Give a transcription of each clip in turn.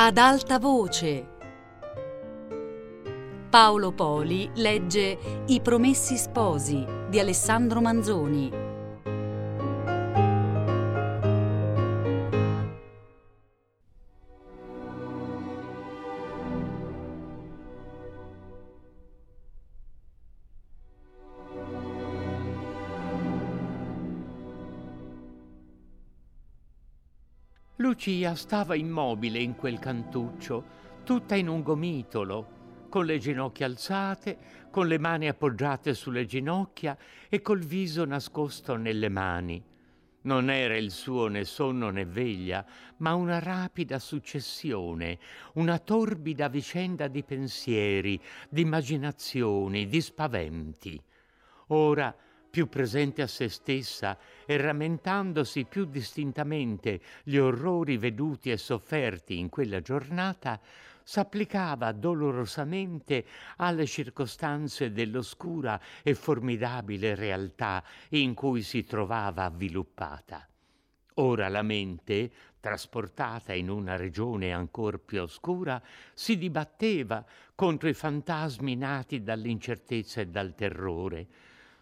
Ad alta voce. Paolo Poli legge I Promessi Sposi di Alessandro Manzoni. Lucia stava immobile in quel cantuccio, tutta in un gomitolo, con le ginocchia alzate, con le mani appoggiate sulle ginocchia e col viso nascosto nelle mani. Non era il suo né sonno né veglia, ma una rapida successione, una torbida vicenda di pensieri, di immaginazioni, di spaventi. Ora più presente a se stessa e rammentandosi più distintamente gli orrori veduti e sofferti in quella giornata, s'applicava dolorosamente alle circostanze dell'oscura e formidabile realtà in cui si trovava avviluppata. Ora la mente, trasportata in una regione ancor più oscura, si dibatteva contro i fantasmi nati dall'incertezza e dal terrore,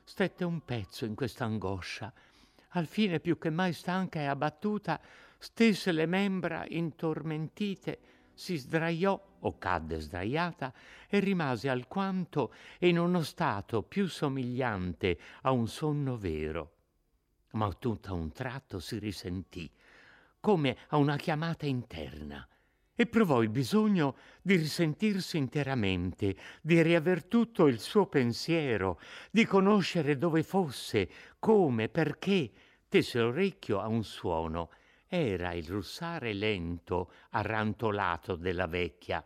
stette un pezzo in questa angoscia. Al fine, più che mai stanca e abbattuta, stese le membra intormentite, si sdraiò o cadde sdraiata e rimase alquanto in uno stato più somigliante a un sonno vero. Ma tutto a un tratto si risentì, come a una chiamata interna e provò il bisogno di risentirsi interamente, di riaver tutto il suo pensiero, di conoscere dove fosse, come, perché. Tese l'orecchio a un suono. Era il russare lento, arrantolato della vecchia.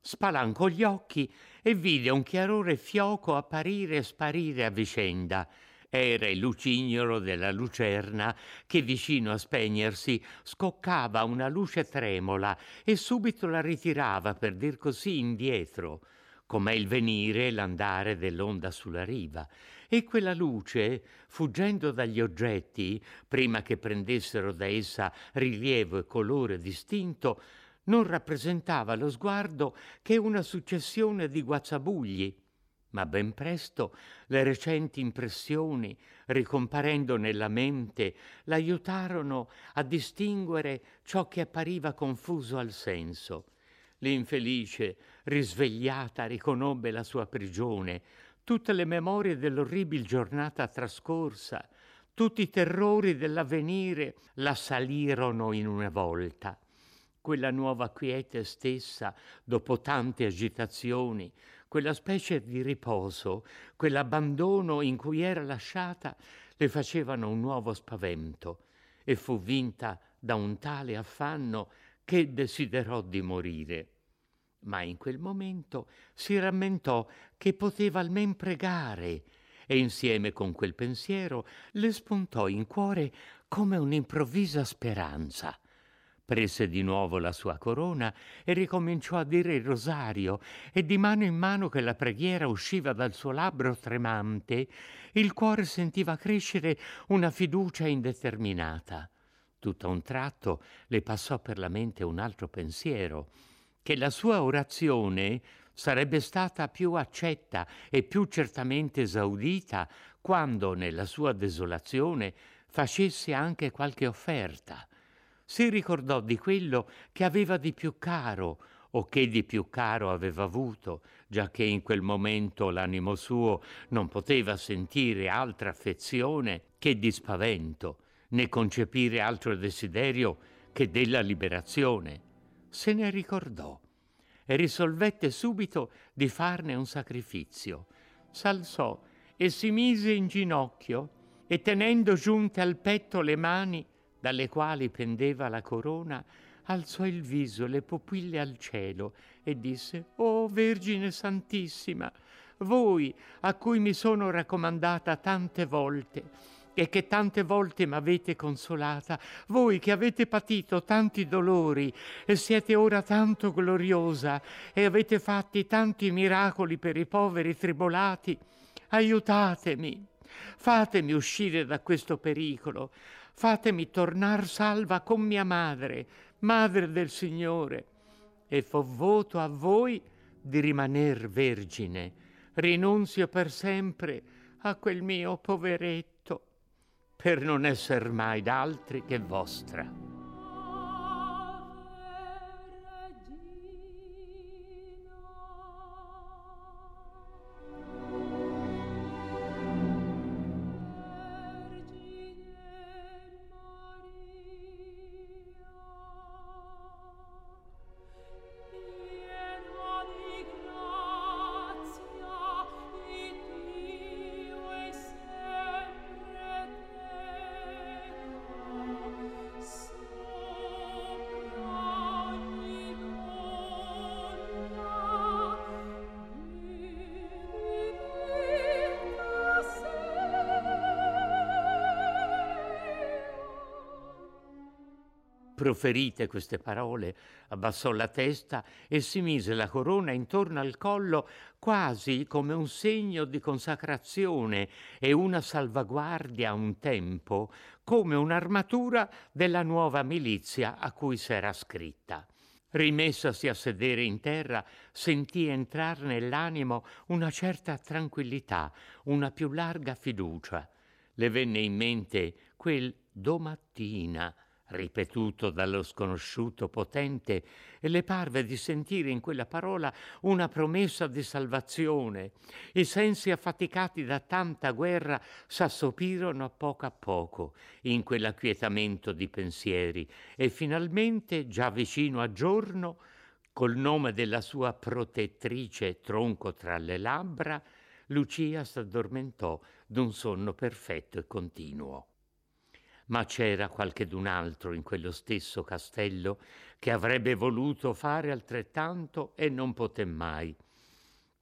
Spalancò gli occhi e vide un chiarore fioco apparire e sparire a vicenda era il lucignolo della lucerna che vicino a spegnersi scoccava una luce tremola e subito la ritirava per dir così indietro com'è il venire e l'andare dell'onda sulla riva, e quella luce, fuggendo dagli oggetti, prima che prendessero da essa rilievo e colore distinto, non rappresentava allo sguardo che una successione di guazzabugli, ma ben presto le recenti impressioni, ricomparendo nella mente, l'aiutarono a distinguere ciò che appariva confuso al senso. L'infelice, risvegliata, riconobbe la sua prigione, tutte le memorie dell'orribil giornata trascorsa, tutti i terrori dell'avvenire la salirono in una volta. Quella nuova quiete stessa, dopo tante agitazioni, quella specie di riposo, quell'abbandono in cui era lasciata, le facevano un nuovo spavento e fu vinta da un tale affanno che desiderò di morire. Ma in quel momento si rammentò che poteva almen pregare e insieme con quel pensiero le spuntò in cuore come un'improvvisa speranza prese di nuovo la sua corona e ricominciò a dire il rosario e di mano in mano che la preghiera usciva dal suo labbro tremante, il cuore sentiva crescere una fiducia indeterminata. Tutto a un tratto le passò per la mente un altro pensiero, che la sua orazione sarebbe stata più accetta e più certamente esaudita quando nella sua desolazione facesse anche qualche offerta si ricordò di quello che aveva di più caro o che di più caro aveva avuto, giacché in quel momento l'animo suo non poteva sentire altra affezione che di spavento, né concepire altro desiderio che della liberazione. Se ne ricordò e risolvette subito di farne un sacrificio. S'alzò e si mise in ginocchio e tenendo giunte al petto le mani dalle quali pendeva la corona, alzò il viso, le pupille al cielo e disse, Oh Vergine Santissima, voi a cui mi sono raccomandata tante volte e che tante volte m'avete consolata, voi che avete patito tanti dolori e siete ora tanto gloriosa e avete fatti tanti miracoli per i poveri tribolati, aiutatemi, fatemi uscire da questo pericolo, fatemi tornar salva con mia madre, madre del Signore. e fo voto a voi di rimaner vergine. Rinunzio per sempre a quel mio poveretto, per non esser mai d'altri che vostra. Proferite queste parole, abbassò la testa e si mise la corona intorno al collo quasi come un segno di consacrazione e una salvaguardia a un tempo, come un'armatura della nuova milizia a cui s'era scritta. Rimessasi a sedere in terra, sentì entrar nell'animo una certa tranquillità, una più larga fiducia. Le venne in mente quel domattina ripetuto dallo sconosciuto potente, le parve di sentire in quella parola una promessa di salvazione. I sensi affaticati da tanta guerra s'assopirono a poco a poco in quell'acquietamento di pensieri e finalmente, già vicino a giorno, col nome della sua protettrice tronco tra le labbra, Lucia s'addormentò d'un sonno perfetto e continuo ma c'era qualchedun altro in quello stesso castello che avrebbe voluto fare altrettanto e non poté mai.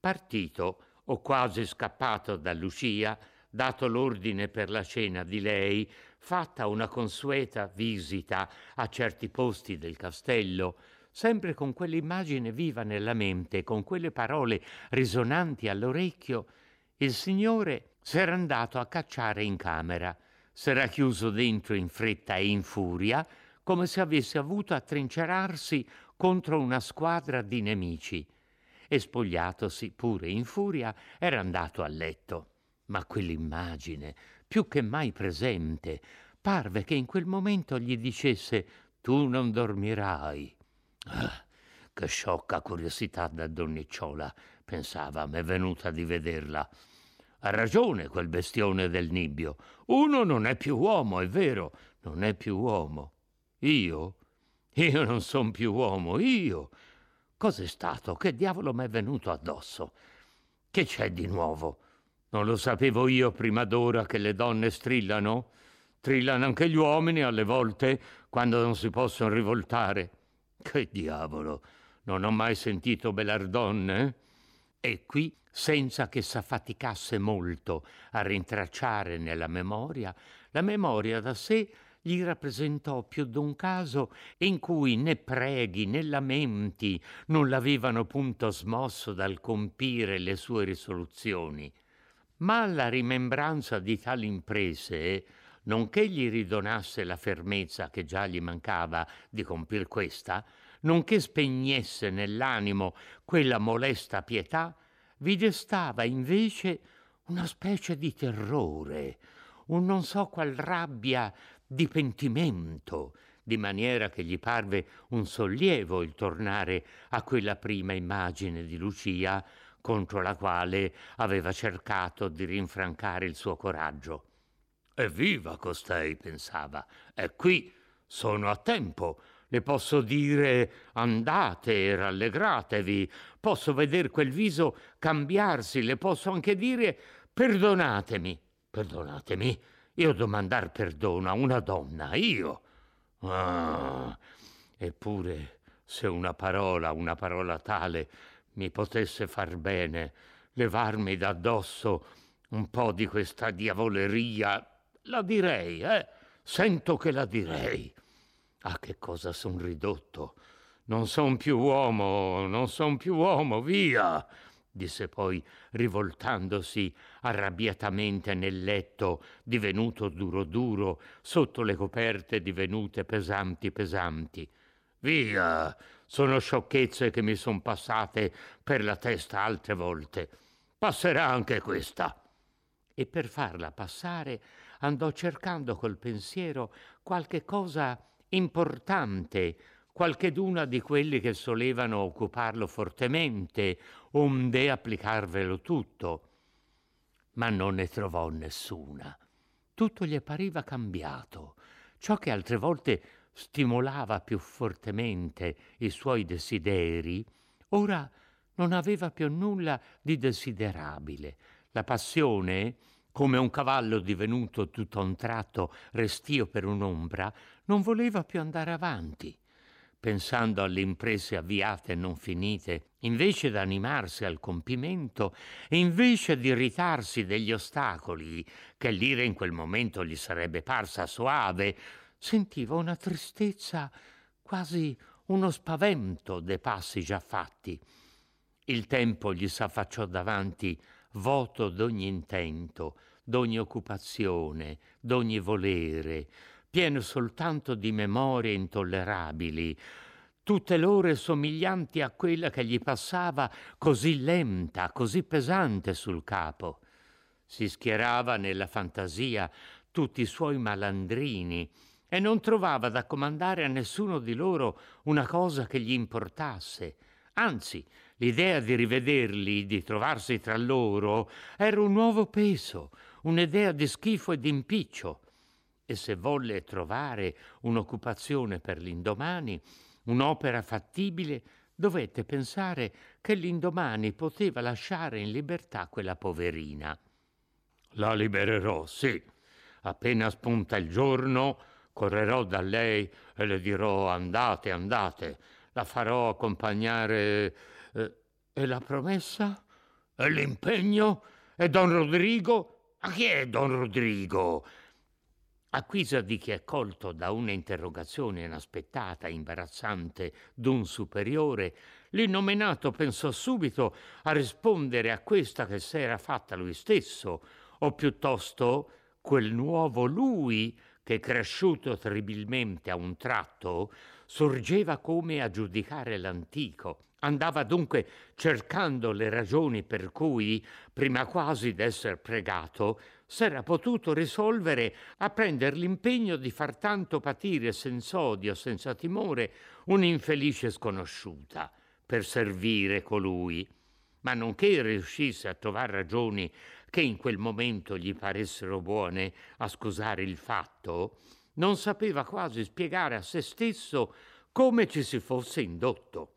Partito o quasi scappato da Lucia, dato l'ordine per la cena di lei, fatta una consueta visita a certi posti del castello, sempre con quell'immagine viva nella mente, con quelle parole risonanti all'orecchio, il Signore s'era andato a cacciare in camera s'era chiuso dentro in fretta e in furia, come se avesse avuto a trincerarsi contro una squadra di nemici. E spogliatosi pure in furia, era andato a letto. Ma quell'immagine, più che mai presente, parve che in quel momento gli dicesse tu non dormirai. Ah, che sciocca curiosità da donnicciola, pensava, m'è venuta di vederla. Ha ragione quel bestione del nibbio. Uno non è più uomo, è vero, non è più uomo. Io? Io non son più uomo, io. Cos'è stato? Che diavolo m'è venuto addosso? Che c'è di nuovo? Non lo sapevo io prima d'ora che le donne strillano? Trillano anche gli uomini alle volte quando non si possono rivoltare. Che diavolo! Non ho mai sentito bellardonne? E qui senza che s'affaticasse molto a rintracciare nella memoria, la memoria da sé gli rappresentò più d'un caso in cui né preghi né lamenti non l'avevano punto smosso dal compire le sue risoluzioni. Ma la rimembranza di tali imprese, nonché gli ridonasse la fermezza che già gli mancava di compir questa, nonché spegnesse nell'animo quella molesta pietà, vi destava invece una specie di terrore, un non so qual rabbia di pentimento, di maniera che gli parve un sollievo il tornare a quella prima immagine di Lucia contro la quale aveva cercato di rinfrancare il suo coraggio. Evviva costei, pensava, è qui, sono a tempo, le posso dire andate e rallegratevi, posso veder quel viso cambiarsi, le posso anche dire perdonatemi, perdonatemi, io domandar perdono a una donna, io. Ah, eppure se una parola, una parola tale, mi potesse far bene, levarmi da addosso un po' di questa diavoleria, la direi, eh? Sento che la direi. A che cosa son ridotto? Non son più uomo, non son più uomo, via! disse poi, rivoltandosi arrabbiatamente nel letto, divenuto duro duro, sotto le coperte divenute pesanti pesanti. Via, sono sciocchezze che mi sono passate per la testa altre volte. Passerà anche questa. E per farla passare andò cercando col pensiero qualche cosa importante, qualcheduna di quelli che solevano occuparlo fortemente, onde applicarvelo tutto. Ma non ne trovò nessuna. Tutto gli appariva cambiato. Ciò che altre volte stimolava più fortemente i suoi desideri, ora non aveva più nulla di desiderabile. La passione, come un cavallo divenuto tutto a un tratto restio per un'ombra, non voleva più andare avanti. Pensando alle imprese avviate e non finite, invece d'animarsi al compimento e invece di irritarsi degli ostacoli, che l'ira in quel momento gli sarebbe parsa soave, sentiva una tristezza, quasi uno spavento dei passi già fatti. Il tempo gli s'affacciò davanti, vuoto d'ogni intento, d'ogni occupazione, d'ogni volere, pieno soltanto di memorie intollerabili, tutte l'ore somiglianti a quella che gli passava così lenta, così pesante sul capo. Si schierava nella fantasia tutti i suoi malandrini, e non trovava da comandare a nessuno di loro una cosa che gli importasse. Anzi, l'idea di rivederli, di trovarsi tra loro, era un nuovo peso, un'idea di schifo e di impiccio. E se volle trovare un'occupazione per l'indomani, un'opera fattibile, dovette pensare che l'indomani poteva lasciare in libertà quella poverina. La libererò, sì. Appena spunta il giorno, Correrò da lei e le dirò andate, andate, la farò accompagnare. E la promessa? E l'impegno? E don Rodrigo? Ma chi è don Rodrigo? A guisa di chi è colto da un'interrogazione inaspettata imbarazzante d'un superiore, l'innominato pensò subito a rispondere a questa che s'era fatta lui stesso, o piuttosto quel nuovo lui che cresciuto terribilmente a un tratto, sorgeva come a giudicare l'antico. Andava dunque cercando le ragioni per cui, prima quasi d'esser pregato, s'era potuto risolvere a prendere l'impegno di far tanto patire senza odio, senza timore, un'infelice sconosciuta, per servire colui. Ma nonché riuscisse a trovare ragioni che in quel momento gli paressero buone a scusare il fatto, non sapeva quasi spiegare a se stesso come ci si fosse indotto.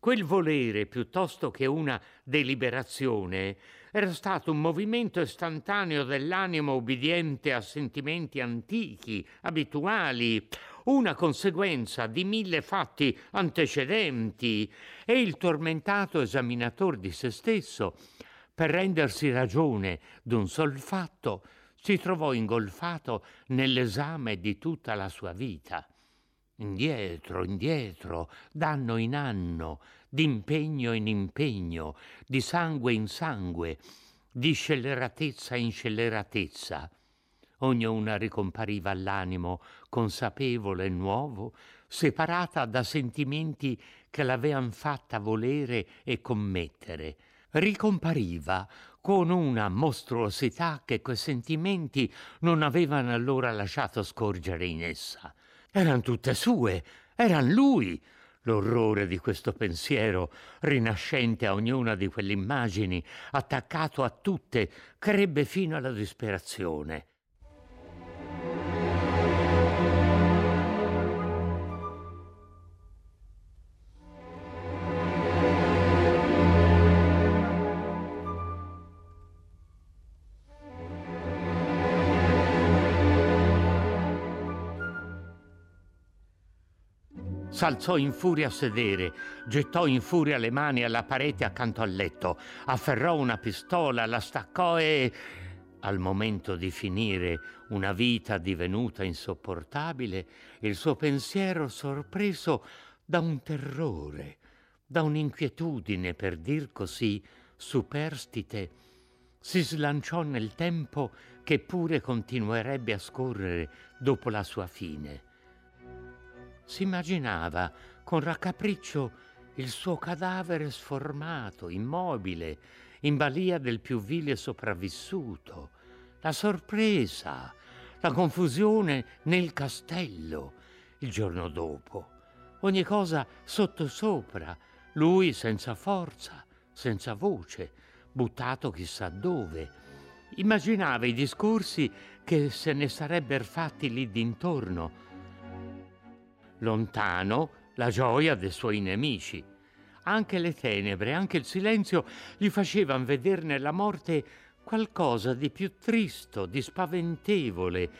Quel volere, piuttosto che una deliberazione, era stato un movimento istantaneo dell'animo ubbidiente a sentimenti antichi, abituali, una conseguenza di mille fatti antecedenti, e il tormentato esaminator di se stesso per rendersi ragione d'un sol fatto, si trovò ingolfato nell'esame di tutta la sua vita. Indietro, indietro, d'anno in anno, d'impegno in impegno, di sangue in sangue, di scelleratezza in scelleratezza. Ognuna ricompariva all'animo consapevole e nuovo, separata da sentimenti che l'avean fatta volere e commettere, ricompariva con una mostruosità che quei sentimenti non avevano allora lasciato scorgere in essa. Eran tutte sue, eran lui. L'orrore di questo pensiero, rinascente a ognuna di quelle immagini, attaccato a tutte, crebbe fino alla disperazione. S'alzò in furia a sedere, gettò in furia le mani alla parete accanto al letto, afferrò una pistola, la staccò e... Al momento di finire una vita divenuta insopportabile, il suo pensiero sorpreso da un terrore, da un'inquietudine, per dir così, superstite, si slanciò nel tempo che pure continuerebbe a scorrere dopo la sua fine si immaginava con raccapriccio il suo cadavere sformato, immobile, in balia del più vile sopravvissuto, la sorpresa, la confusione nel castello il giorno dopo, ogni cosa sottosopra, lui senza forza, senza voce, buttato chissà dove. Immaginava i discorsi che se ne sarebbero fatti lì dintorno. Lontano la gioia dei suoi nemici. Anche le tenebre, anche il silenzio gli facevano vedere nella morte qualcosa di più tristo, di spaventevole.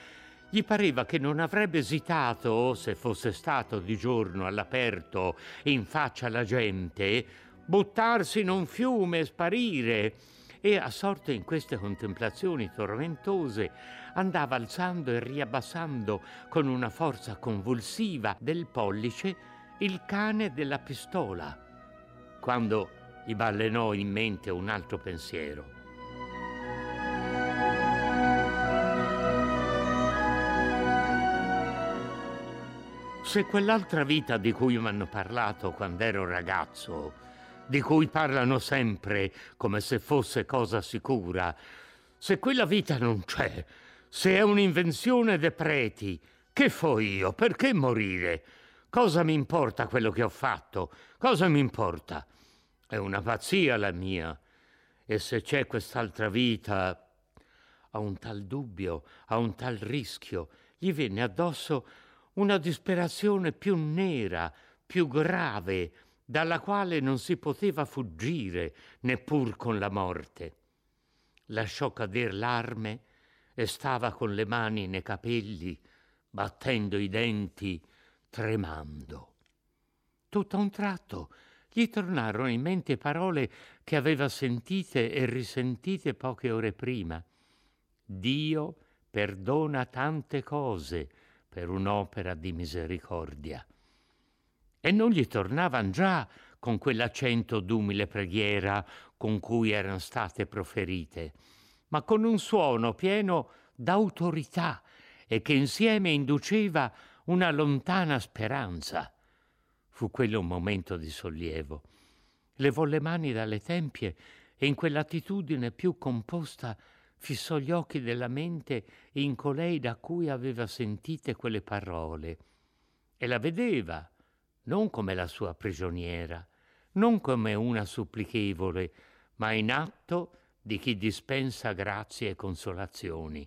Gli pareva che non avrebbe esitato, se fosse stato di giorno all'aperto in faccia alla gente, buttarsi in un fiume e sparire. E assorto in queste contemplazioni tormentose, andava alzando e riabbassando con una forza convulsiva del pollice il cane della pistola, quando gli ballenò in mente un altro pensiero. Se quell'altra vita di cui mi hanno parlato quando ero ragazzo, di cui parlano sempre come se fosse cosa sicura, se quella vita non c'è, se è un'invenzione dei preti, che fo io? Perché morire? Cosa mi importa quello che ho fatto? Cosa mi importa? È una pazzia la mia. E se c'è quest'altra vita, a un tal dubbio, a un tal rischio, gli venne addosso una disperazione più nera, più grave, dalla quale non si poteva fuggire neppur con la morte. Lasciò cader l'arme e stava con le mani nei capelli, battendo i denti, tremando. Tutto a un tratto gli tornarono in mente parole che aveva sentite e risentite poche ore prima. Dio perdona tante cose, per un'opera di misericordia. E non gli tornavan già con quell'accento d'umile preghiera con cui erano state proferite, ma con un suono pieno d'autorità e che insieme induceva una lontana speranza. Fu quello un momento di sollievo. Levò le mani dalle tempie e in quell'attitudine più composta fissò gli occhi della mente in colei da cui aveva sentite quelle parole e la vedeva non come la sua prigioniera, non come una supplichevole, ma in atto di chi dispensa grazie e consolazioni.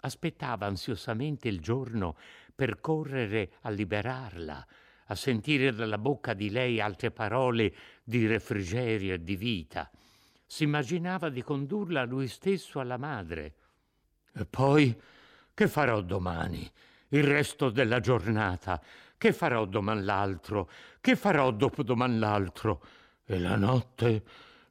Aspettava ansiosamente il giorno per correre a liberarla, a sentire dalla bocca di lei altre parole di refrigerio e di vita si immaginava di condurla lui stesso alla madre. E poi che farò domani? Il resto della giornata? Che farò doman l'altro? Che farò dopo doman l'altro? E la notte,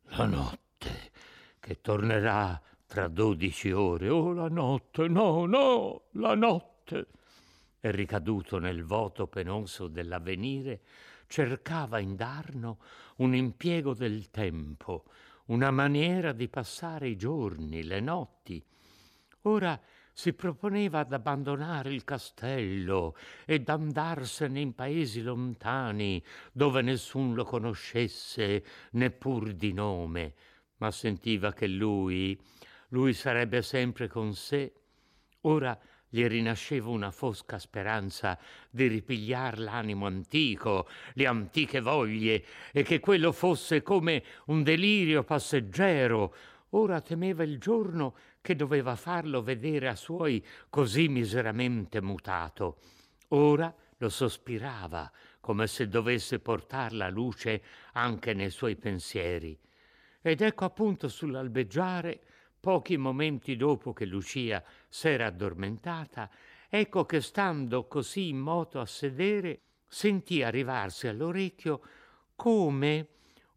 la notte, che tornerà tra dodici ore. Oh, la notte, no, no, la notte. E ricaduto nel voto penoso dell'avvenire, cercava indarno un impiego del tempo, una maniera di passare i giorni, le notti. Ora si proponeva ad abbandonare il castello ed andarsene in paesi lontani dove nessun lo conoscesse neppur di nome, ma sentiva che lui, lui sarebbe sempre con sé. Ora gli rinasceva una fosca speranza di ripigliar l'animo antico, le antiche voglie, e che quello fosse come un delirio passeggero. Ora temeva il giorno che doveva farlo vedere a suoi così miseramente mutato. Ora lo sospirava, come se dovesse portar la luce anche nei suoi pensieri. Ed ecco appunto sull'albeggiare Pochi momenti dopo che Lucia s'era addormentata, ecco che stando così in moto a sedere, sentì arrivarsi all'orecchio come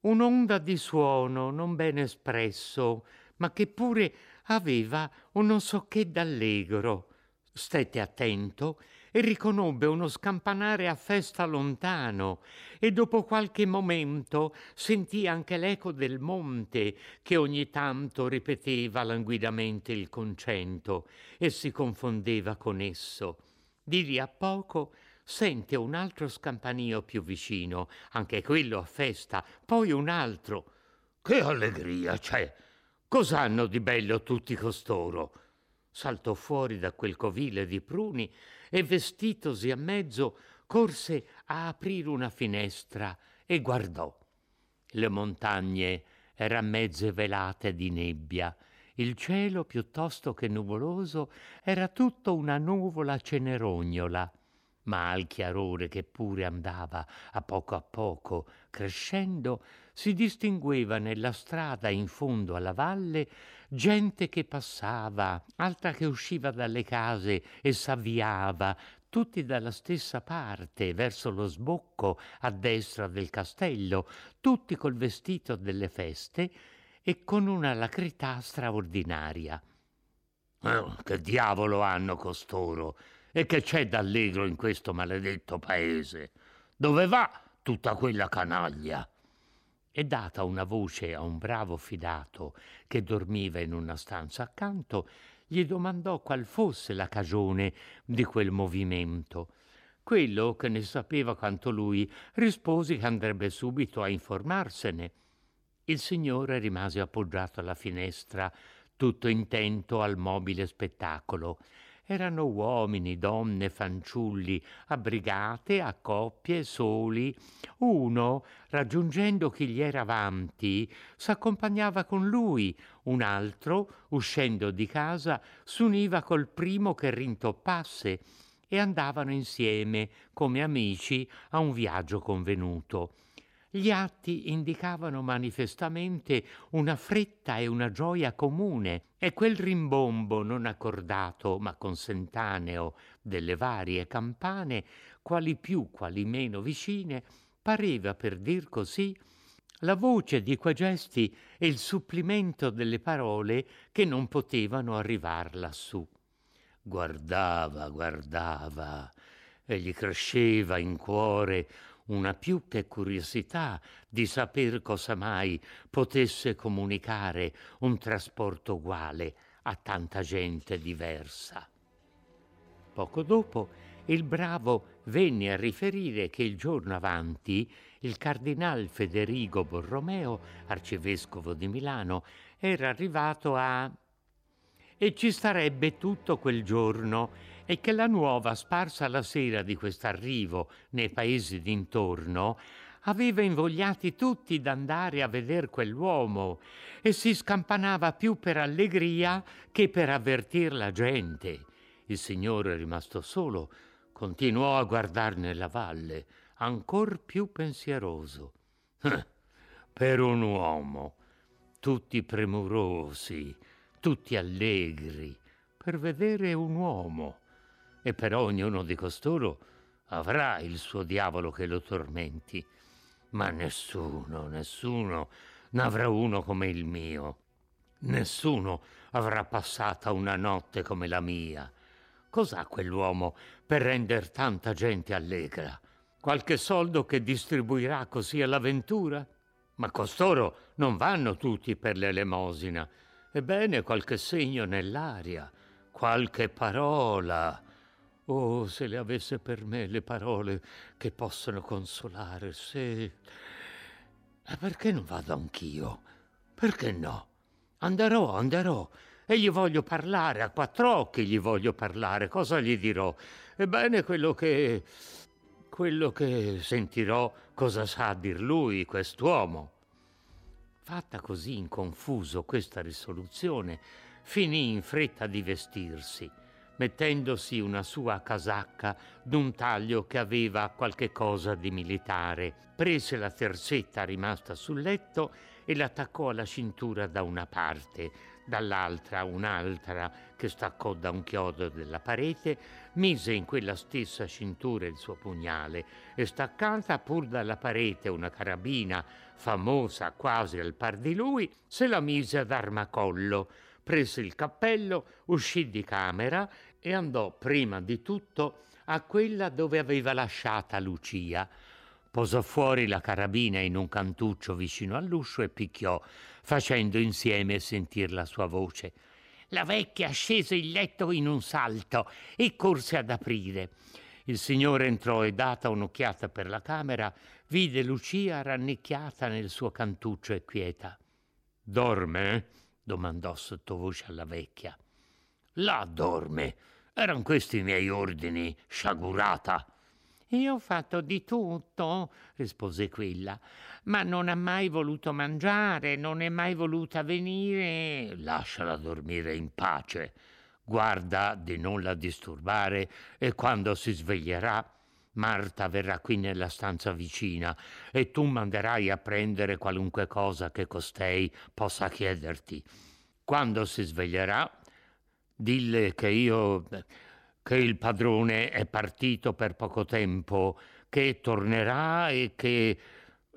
un'onda di suono non ben espresso, ma che pure aveva un non so che d'allegro. Stette attento e riconobbe uno scampanare a festa lontano e dopo qualche momento sentì anche l'eco del monte che ogni tanto ripeteva languidamente il concento e si confondeva con esso. Di lì a poco sente un altro scampanio più vicino, anche quello a festa, poi un altro. Che allegria c'è! Cos'hanno di bello tutti costoro? Saltò fuori da quel covile di pruni e vestitosi a mezzo corse a aprire una finestra e guardò. Le montagne eran mezze velate di nebbia il cielo, piuttosto che nuvoloso, era tutto una nuvola cenerognola, ma al chiarore che pure andava a poco a poco crescendo, si distingueva nella strada in fondo alla valle gente che passava, altra che usciva dalle case e s'avviava, tutti dalla stessa parte, verso lo sbocco a destra del castello, tutti col vestito delle feste, e con una lacrità straordinaria. Oh, che diavolo hanno costoro? E che c'è d'allegro in questo maledetto paese? Dove va tutta quella canaglia? E data una voce a un bravo fidato che dormiva in una stanza accanto, gli domandò qual fosse la cagione di quel movimento. Quello che ne sapeva quanto lui rispose che andrebbe subito a informarsene. Il signore rimase appoggiato alla finestra, tutto intento al mobile spettacolo. Erano uomini, donne, fanciulli, abbrigate a coppie, soli. Uno, raggiungendo chi gli era avanti, s'accompagnava con lui, un altro, uscendo di casa, s'univa col primo che rintoppasse e andavano insieme, come amici, a un viaggio convenuto. Gli atti indicavano manifestamente una fretta e una gioia comune e quel rimbombo non accordato ma consentaneo delle varie campane, quali più, quali meno vicine, pareva, per dir così, la voce di quei gesti e il supplimento delle parole che non potevano arrivar lassù. Guardava, guardava, e gli cresceva in cuore una più che curiosità di saper cosa mai potesse comunicare un trasporto uguale a tanta gente diversa. Poco dopo il bravo venne a riferire che il giorno avanti il cardinal Federigo Borromeo, arcivescovo di Milano, era arrivato a... e ci starebbe tutto quel giorno e che la nuova sparsa la sera di quest'arrivo nei paesi d'intorno aveva invogliati tutti d'andare a veder quell'uomo e si scampanava più per allegria che per avvertir la gente. Il signore, rimasto solo, continuò a guardar nella valle, ancor più pensieroso. per un uomo, tutti premurosi, tutti allegri, per vedere un uomo e però ognuno di costoro avrà il suo diavolo che lo tormenti. Ma nessuno, nessuno n'avrà uno come il mio. Nessuno avrà passata una notte come la mia. Cos'ha quell'uomo per render tanta gente allegra? Qualche soldo che distribuirà così all'avventura? Ma costoro non vanno tutti per l'elemosina. Ebbene, qualche segno nell'aria, qualche parola Oh, se le avesse per me le parole che possono consolare, se... Ma perché non vado anch'io? Perché no? Anderò, anderò. E gli voglio parlare, a quattro occhi gli voglio parlare. Cosa gli dirò? Ebbene, quello che... quello che sentirò cosa sa dir lui, quest'uomo. Fatta così in confuso questa risoluzione, finì in fretta di vestirsi mettendosi una sua casacca d'un taglio che aveva qualche cosa di militare. Prese la terzetta rimasta sul letto e l'attaccò alla cintura da una parte, dall'altra un'altra che staccò da un chiodo della parete, mise in quella stessa cintura il suo pugnale e staccata pur dalla parete una carabina famosa quasi al par di lui, se la mise ad armacollo prese il cappello, uscì di camera e andò prima di tutto a quella dove aveva lasciata Lucia. Posò fuori la carabina in un cantuccio vicino all'uscio e picchiò, facendo insieme sentir la sua voce. La vecchia scese il letto in un salto e corse ad aprire. Il signore entrò e data un'occhiata per la camera, vide Lucia rannicchiata nel suo cantuccio e quieta. Dorme? domandò sottovoce alla vecchia. Là dorme. Eran questi i miei ordini, sciagurata. Io ho fatto di tutto, rispose quella, ma non ha mai voluto mangiare, non è mai voluta venire. Lasciala dormire in pace. Guarda di non la disturbare e quando si sveglierà Marta verrà qui nella stanza vicina e tu manderai a prendere qualunque cosa che costei possa chiederti. Quando si sveglierà, dille che io che il padrone è partito per poco tempo, che tornerà e che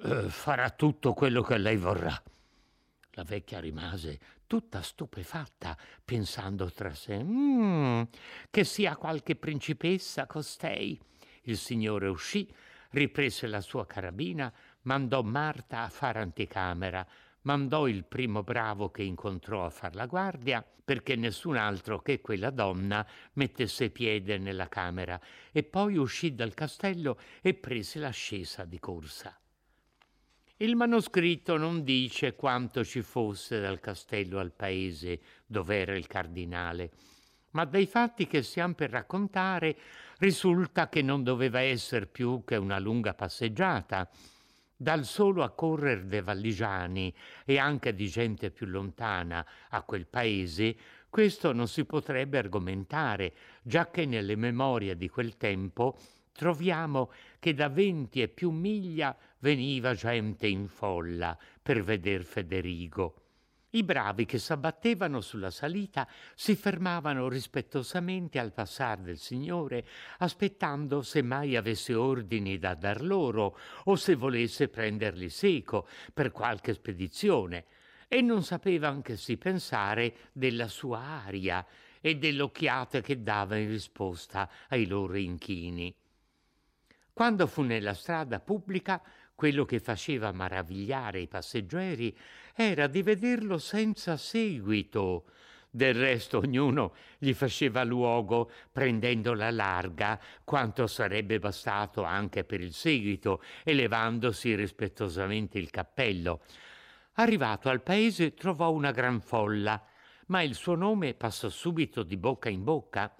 eh, farà tutto quello che lei vorrà. La vecchia rimase tutta stupefatta, pensando tra sé, mm, che sia qualche principessa costei. Il signore uscì, riprese la sua carabina, mandò Marta a fare anticamera, mandò il primo bravo che incontrò a far la guardia perché nessun altro che quella donna mettesse piede nella camera e poi uscì dal castello e prese l'ascesa di corsa. Il manoscritto non dice quanto ci fosse dal castello al paese dov'era il cardinale, ma dai fatti che stiamo per raccontare risulta che non doveva essere più che una lunga passeggiata dal solo accorrer dei valligiani e anche di gente più lontana a quel paese, questo non si potrebbe argomentare, giacché nelle memorie di quel tempo troviamo che da venti e più miglia veniva gente in folla per veder Federigo. I bravi che s'abbattevano sulla salita si fermavano rispettosamente al passar del Signore, aspettando se mai avesse ordini da dar loro o se volesse prenderli seco per qualche spedizione, e non sapevano che si pensare della sua aria e dell'occhiata che dava in risposta ai loro inchini. Quando fu nella strada pubblica, quello che faceva maravigliare i passeggeri era di vederlo senza seguito. Del resto ognuno gli faceva luogo prendendo la larga quanto sarebbe bastato anche per il seguito e levandosi rispettosamente il cappello. Arrivato al paese trovò una gran folla, ma il suo nome passò subito di bocca in bocca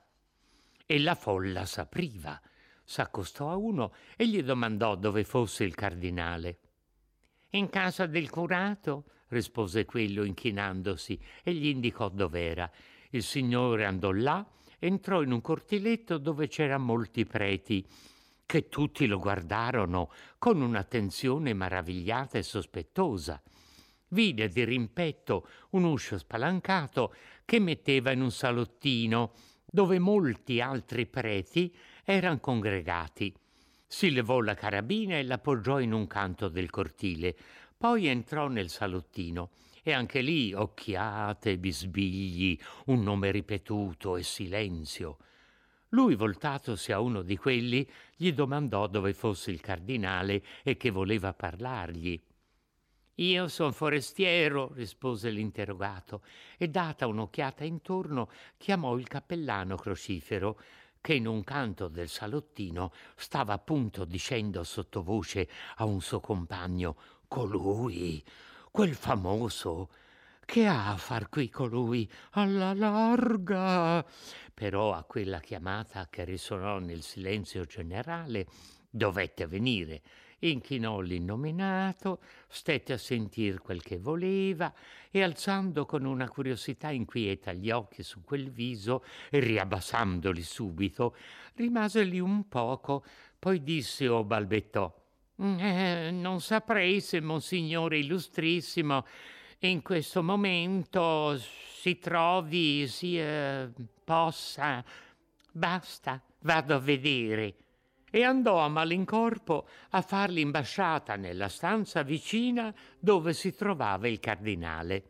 e la folla s'apriva s'accostò a uno e gli domandò dove fosse il cardinale. In casa del curato, rispose quello inchinandosi e gli indicò dov'era. Il signore andò là, entrò in un cortiletto dove c'erano molti preti, che tutti lo guardarono con un'attenzione maravigliata e sospettosa. Vide di rimpetto un uscio spalancato che metteva in un salottino dove molti altri preti erano congregati. Si levò la carabina e l'appoggiò in un canto del cortile, poi entrò nel salottino e anche lì occhiate, bisbigli, un nome ripetuto e silenzio. Lui, voltatosi a uno di quelli, gli domandò dove fosse il cardinale e che voleva parlargli. Io son forestiero, rispose l'interrogato, e data un'occhiata intorno chiamò il cappellano crocifero, che in un canto del salottino stava appunto dicendo sottovoce a un suo compagno Colui, quel famoso. Che ha a far qui colui? Alla larga. Però a quella chiamata che risonò nel silenzio generale dovette venire inchinò l'innominato, stette a sentir quel che voleva e alzando con una curiosità inquieta gli occhi su quel viso e riabbassandoli subito, rimase lì un poco, poi disse o balbettò eh, non saprei se Monsignore Illustrissimo in questo momento si trovi, si eh, possa. Basta, vado a vedere e andò a malincorpo a far l'imbasciata nella stanza vicina dove si trovava il cardinale.